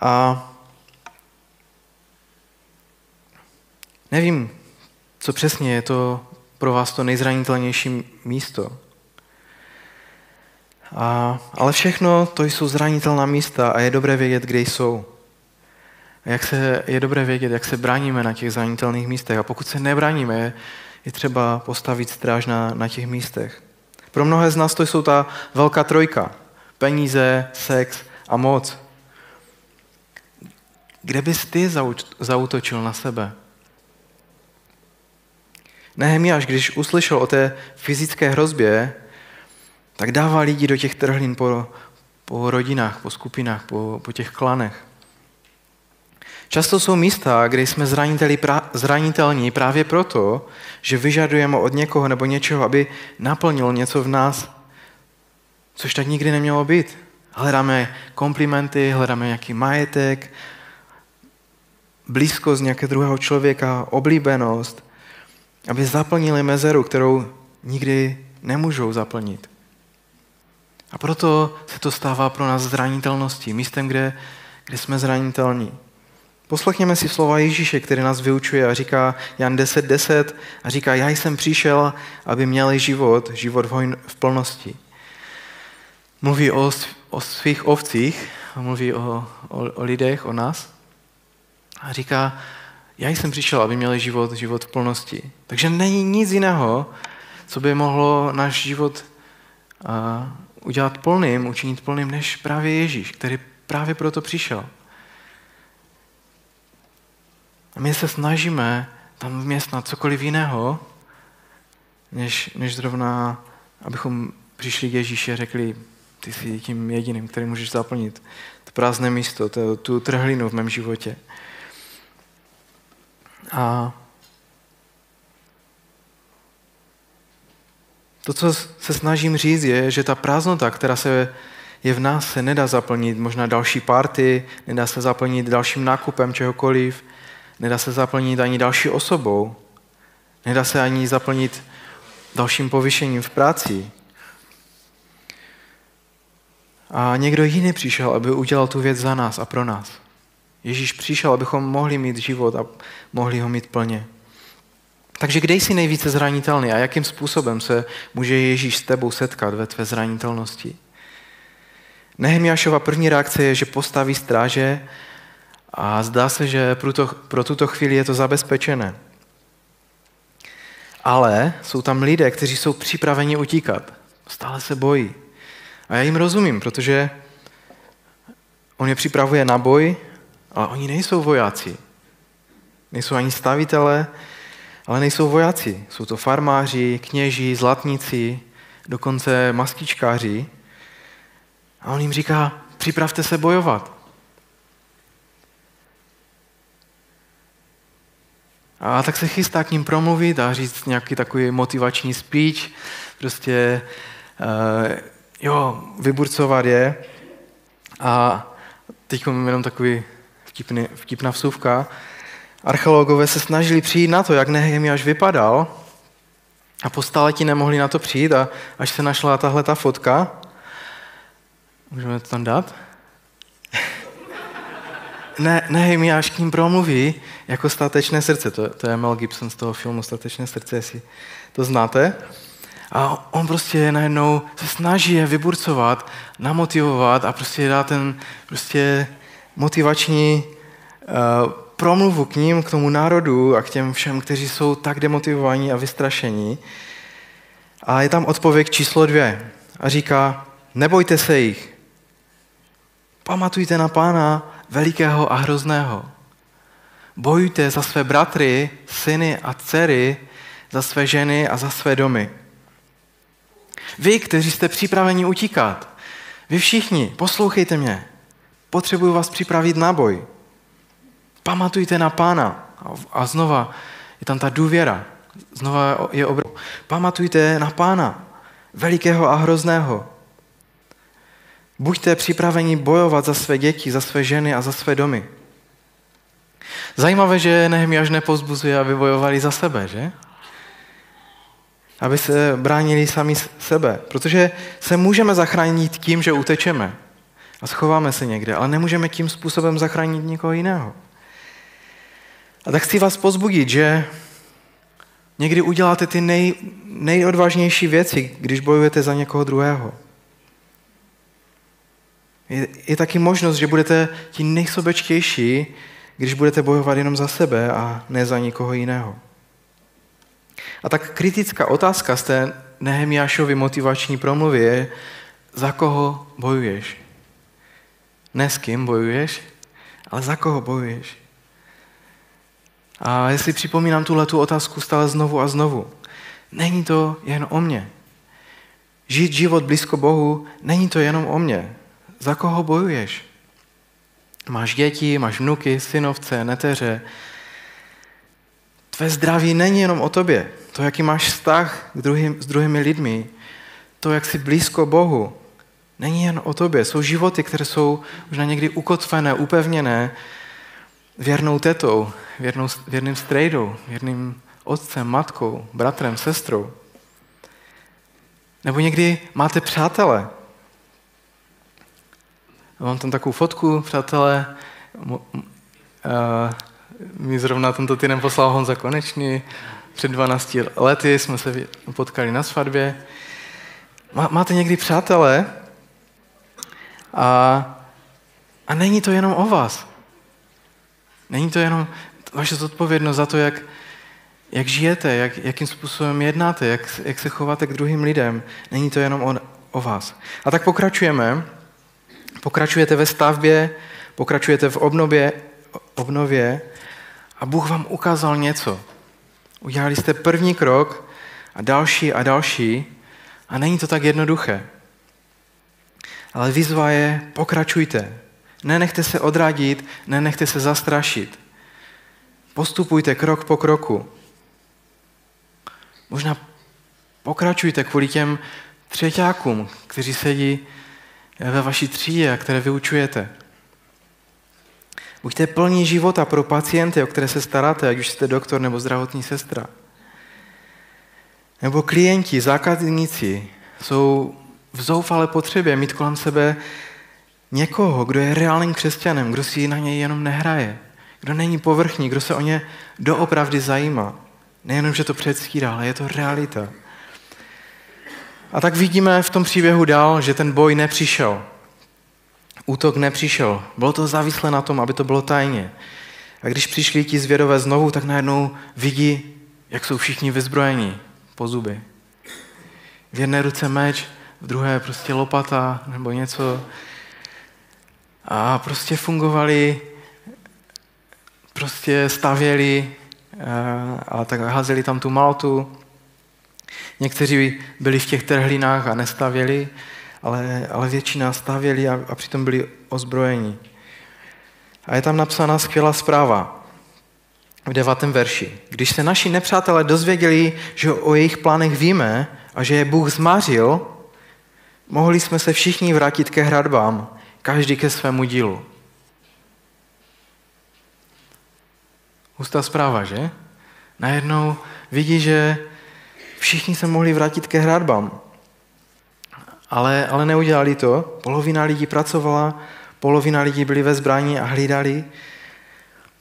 A nevím, co přesně je to pro vás to nejzranitelnější místo. A, ale všechno to jsou zranitelná místa a je dobré vědět, kde jsou. A jak se, je dobré vědět, jak se bráníme na těch zranitelných místech. A pokud se nebráníme, je třeba postavit stráž na, na těch místech. Pro mnohé z nás to jsou ta velká trojka. Peníze, sex a moc. Kde bys ty zautočil na sebe? Nehemiáš, když uslyšel o té fyzické hrozbě, tak dává lidi do těch trhlin po, po rodinách, po skupinách, po, po těch klanech. Často jsou místa, kde jsme zranitelní právě proto, že vyžadujeme od někoho nebo něčeho, aby naplnil něco v nás, což tak nikdy nemělo být. Hledáme komplimenty, hledáme nějaký majetek, blízkost nějakého druhého člověka, oblíbenost, aby zaplnili mezeru, kterou nikdy nemůžou zaplnit. A proto se to stává pro nás zranitelností, místem, kde, kde jsme zranitelní. Poslechněme si slova Ježíše, který nás vyučuje a říká Jan 10.10 10, a říká, já jsem přišel, aby měli život, život v, plnosti. Mluví o, o svých ovcích, mluví o, o, o lidech, o nás a říká, já jsem přišel, aby měli život, život v plnosti. Takže není nic jiného, co by mohlo náš život uh, udělat plným, učinit plným, než právě Ježíš, který právě proto přišel. A my se snažíme tam vměstnat cokoliv jiného, než, než zrovna, abychom přišli k Ježíši a řekli, ty jsi tím jediným, který můžeš zaplnit to prázdné místo, to, tu trhlinu v mém životě. A to, co se snažím říct, je, že ta prázdnota, která se je v nás, se nedá zaplnit možná další party, nedá se zaplnit dalším nákupem čehokoliv, nedá se zaplnit ani další osobou, nedá se ani zaplnit dalším povyšením v práci. A někdo jiný přišel, aby udělal tu věc za nás a pro nás. Ježíš přišel, abychom mohli mít život a mohli ho mít plně. Takže kde jsi nejvíce zranitelný a jakým způsobem se může Ježíš s tebou setkat ve tvé zranitelnosti? Nehemiášova první reakce je, že postaví stráže a zdá se, že pro, to, pro tuto chvíli je to zabezpečené. Ale jsou tam lidé, kteří jsou připraveni utíkat. Stále se bojí. A já jim rozumím, protože on je připravuje na boj, ale oni nejsou vojáci. Nejsou ani stavitelé, ale nejsou vojáci. Jsou to farmáři, kněží, zlatníci, dokonce mastičkáři. A on jim říká, připravte se bojovat. A tak se chystá k ním promluvit a říct nějaký takový motivační speech, prostě uh, jo, vyburcovat je. A teď mám jenom takový vtipný, vtipná vsuvka. Archeologové se snažili přijít na to, jak Nehemiáš vypadal a po staletí nemohli na to přijít a až se našla tahle ta fotka, můžeme to tam dát? *laughs* ne, Nehemiáš k ním promluví jako statečné srdce. To, to je Mel Gibson z toho filmu Statečné srdce, jestli to znáte. A on prostě najednou se snaží je vyburcovat, namotivovat a prostě dá ten prostě motivační uh, promluvu k ním, k tomu národu a k těm všem, kteří jsou tak demotivovaní a vystrašení. A je tam odpověď číslo dvě. A říká, nebojte se jich. Pamatujte na pána velikého a hrozného. Bojujte za své bratry, syny a dcery, za své ženy a za své domy. Vy, kteří jste připraveni utíkat, vy všichni, poslouchejte mě. Potřebuji vás připravit na boj. Pamatujte na pána. A znova je tam ta důvěra. Znova je obrov. Pamatujte na pána, velikého a hrozného. Buďte připraveni bojovat za své děti, za své ženy a za své domy. Zajímavé, že Nehemiáš nepozbuzuje, aby bojovali za sebe, že? Aby se bránili sami sebe. Protože se můžeme zachránit tím, že utečeme a schováme se někde, ale nemůžeme tím způsobem zachránit nikoho jiného. A tak chci vás pozbudit, že někdy uděláte ty nej, nejodvážnější věci, když bojujete za někoho druhého. Je, je taky možnost, že budete ti nejsobečtější, když budete bojovat jenom za sebe a ne za nikoho jiného. A tak kritická otázka z té Nehemiášovy motivační promluvy je, za koho bojuješ? Ne s kým bojuješ, ale za koho bojuješ? A jestli připomínám tuhle tu otázku stále znovu a znovu, není to jen o mně. Žít život blízko Bohu není to jenom o mně. Za koho bojuješ? Máš děti, máš vnuky, synovce, neteře. Tvé zdraví není jenom o tobě. To, jaký máš vztah k druhým, s druhými lidmi, to, jak jsi blízko Bohu, není jen o tobě. Jsou životy, které jsou možná někdy ukotvené, upevněné věrnou tetou, věrnou, věrným strejdou, věrným otcem, matkou, bratrem, sestrou. Nebo někdy máte přátele. Mám tam takovou fotku, přátelé. Mi zrovna tento týden poslal Honza Konečný. Před 12 lety jsme se potkali na svatbě. Máte někdy přátelé a, a není to jenom o vás. Není to jenom vaše zodpovědnost za to, jak, jak žijete, jak, jakým způsobem jednáte, jak, jak se chováte k druhým lidem. Není to jenom o, o vás. A tak pokračujeme. Pokračujete ve stavbě, pokračujete v obnově, obnově a Bůh vám ukázal něco. Udělali jste první krok a další a další a není to tak jednoduché. Ale výzva je, pokračujte. Nenechte se odradit, nenechte se zastrašit. Postupujte krok po kroku. Možná pokračujte kvůli těm třetíákům, kteří sedí ve vaší třídě a které vyučujete. Buďte plní života pro pacienty, o které se staráte, ať už jste doktor nebo zdravotní sestra. Nebo klienti, zákazníci jsou v zoufalé potřebě mít kolem sebe někoho, kdo je reálným křesťanem, kdo si na něj jenom nehraje, kdo není povrchní, kdo se o ně doopravdy zajímá. Nejenom, že to předstírá, ale je to realita. A tak vidíme v tom příběhu dál, že ten boj nepřišel. Útok nepřišel. Bylo to závislé na tom, aby to bylo tajně. A když přišli ti zvědové znovu, tak najednou vidí, jak jsou všichni vyzbrojeni po zuby. V jedné ruce meč, v druhé prostě lopata nebo něco. A prostě fungovali, prostě stavěli a tak házeli tam tu maltu. Někteří byli v těch trhlinách a nestavěli, ale, ale většina stavěli a, a přitom byli ozbrojeni. A je tam napsána skvělá zpráva v devátém verši. Když se naši nepřátelé dozvěděli, že o jejich plánech víme a že je Bůh zmařil, mohli jsme se všichni vrátit ke hradbám, každý ke svému dílu. Hustá zpráva, že? Najednou vidí, že všichni se mohli vrátit ke hradbám. Ale, ale neudělali to. Polovina lidí pracovala, polovina lidí byli ve zbraní a hlídali,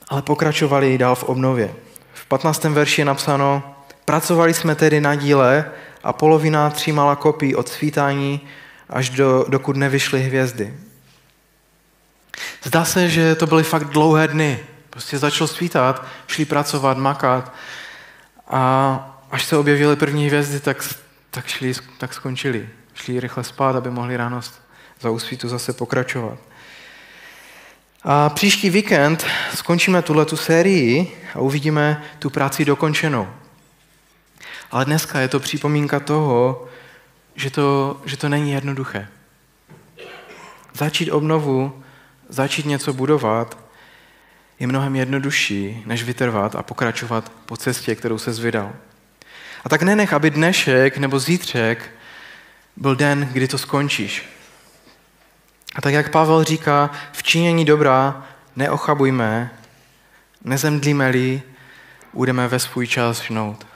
ale pokračovali dál v obnově. V 15. verši je napsáno, pracovali jsme tedy na díle a polovina třímala kopí od svítání až do, dokud nevyšly hvězdy. Zdá se, že to byly fakt dlouhé dny. Prostě začalo svítat, šli pracovat, makat a až se objevily první hvězdy, tak, tak, šli, tak skončili. Šli rychle spát, aby mohli ráno za úsvítu zase pokračovat. A příští víkend skončíme tuhle tu sérii a uvidíme tu práci dokončenou. Ale dneska je to připomínka toho, že to, že to není jednoduché. Začít obnovu, začít něco budovat, je mnohem jednodušší, než vytrvat a pokračovat po cestě, kterou se zvydal. A tak nenech, aby dnešek nebo zítřek byl den, kdy to skončíš. A tak jak Pavel říká, v činění dobra neochabujme, nezemdlíme-li, budeme ve svůj čas žnout.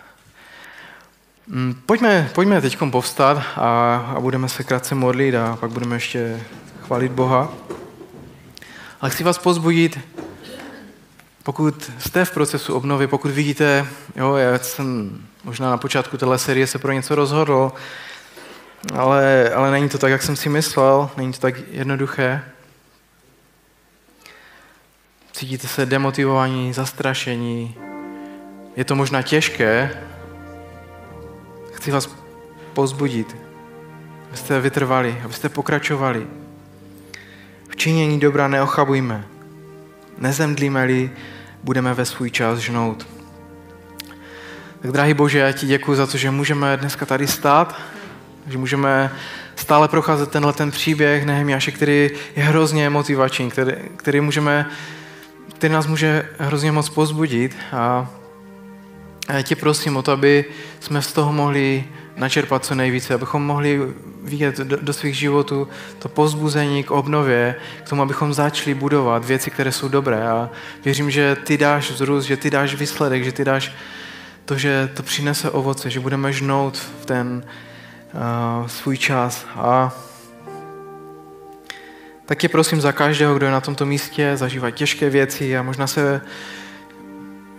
Mm, pojďme, pojďme teď povstat a, a budeme se krátce modlit a pak budeme ještě chválit Boha. Ale chci vás pozbudit, pokud jste v procesu obnovy, pokud vidíte, jo, já jsem možná na počátku téhle série se pro něco rozhodl, ale, ale není to tak, jak jsem si myslel, není to tak jednoduché. Cítíte se demotivovaní, zastrašení, je to možná těžké, chci vás pozbudit, abyste vytrvali, abyste pokračovali. V činění dobra neochabujme. Nezemdlíme-li, budeme ve svůj čas žnout. Tak drahý Bože, já ti děkuji za to, že můžeme dneska tady stát, že můžeme stále procházet tenhle ten příběh Nehemiáše, který je hrozně motivační, který, který, můžeme, který nás může hrozně moc pozbudit a tě prosím o to, aby jsme z toho mohli načerpat co nejvíce, abychom mohli vidět do, do svých životů to pozbuzení k obnově, k tomu, abychom začali budovat věci, které jsou dobré. A věřím, že ty dáš vzrůst, že ty dáš výsledek, že ty dáš to, že to přinese ovoce, že budeme žnout v ten uh, svůj čas. A taky prosím za každého, kdo je na tomto místě, zažívá těžké věci a možná se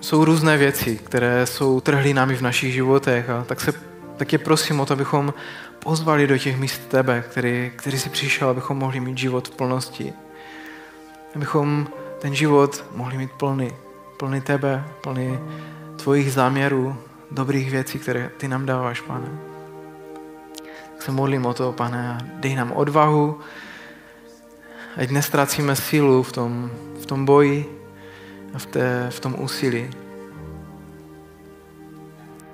jsou různé věci, které jsou trhlínami v našich životech a tak se tak je prosím o to, abychom pozvali do těch míst tebe, který, který jsi přišel, abychom mohli mít život v plnosti. Abychom ten život mohli mít plný, plný tebe, plný tvojich záměrů, dobrých věcí, které ty nám dáváš, pane. Tak se modlím o to, pane, dej nám odvahu, ať nestracíme sílu v tom, v tom boji v, té, v tom úsilí.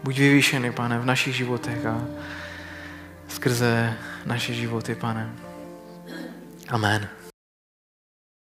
Buď vyvýšený, pane, v našich životech a skrze naše životy, pane. Amen.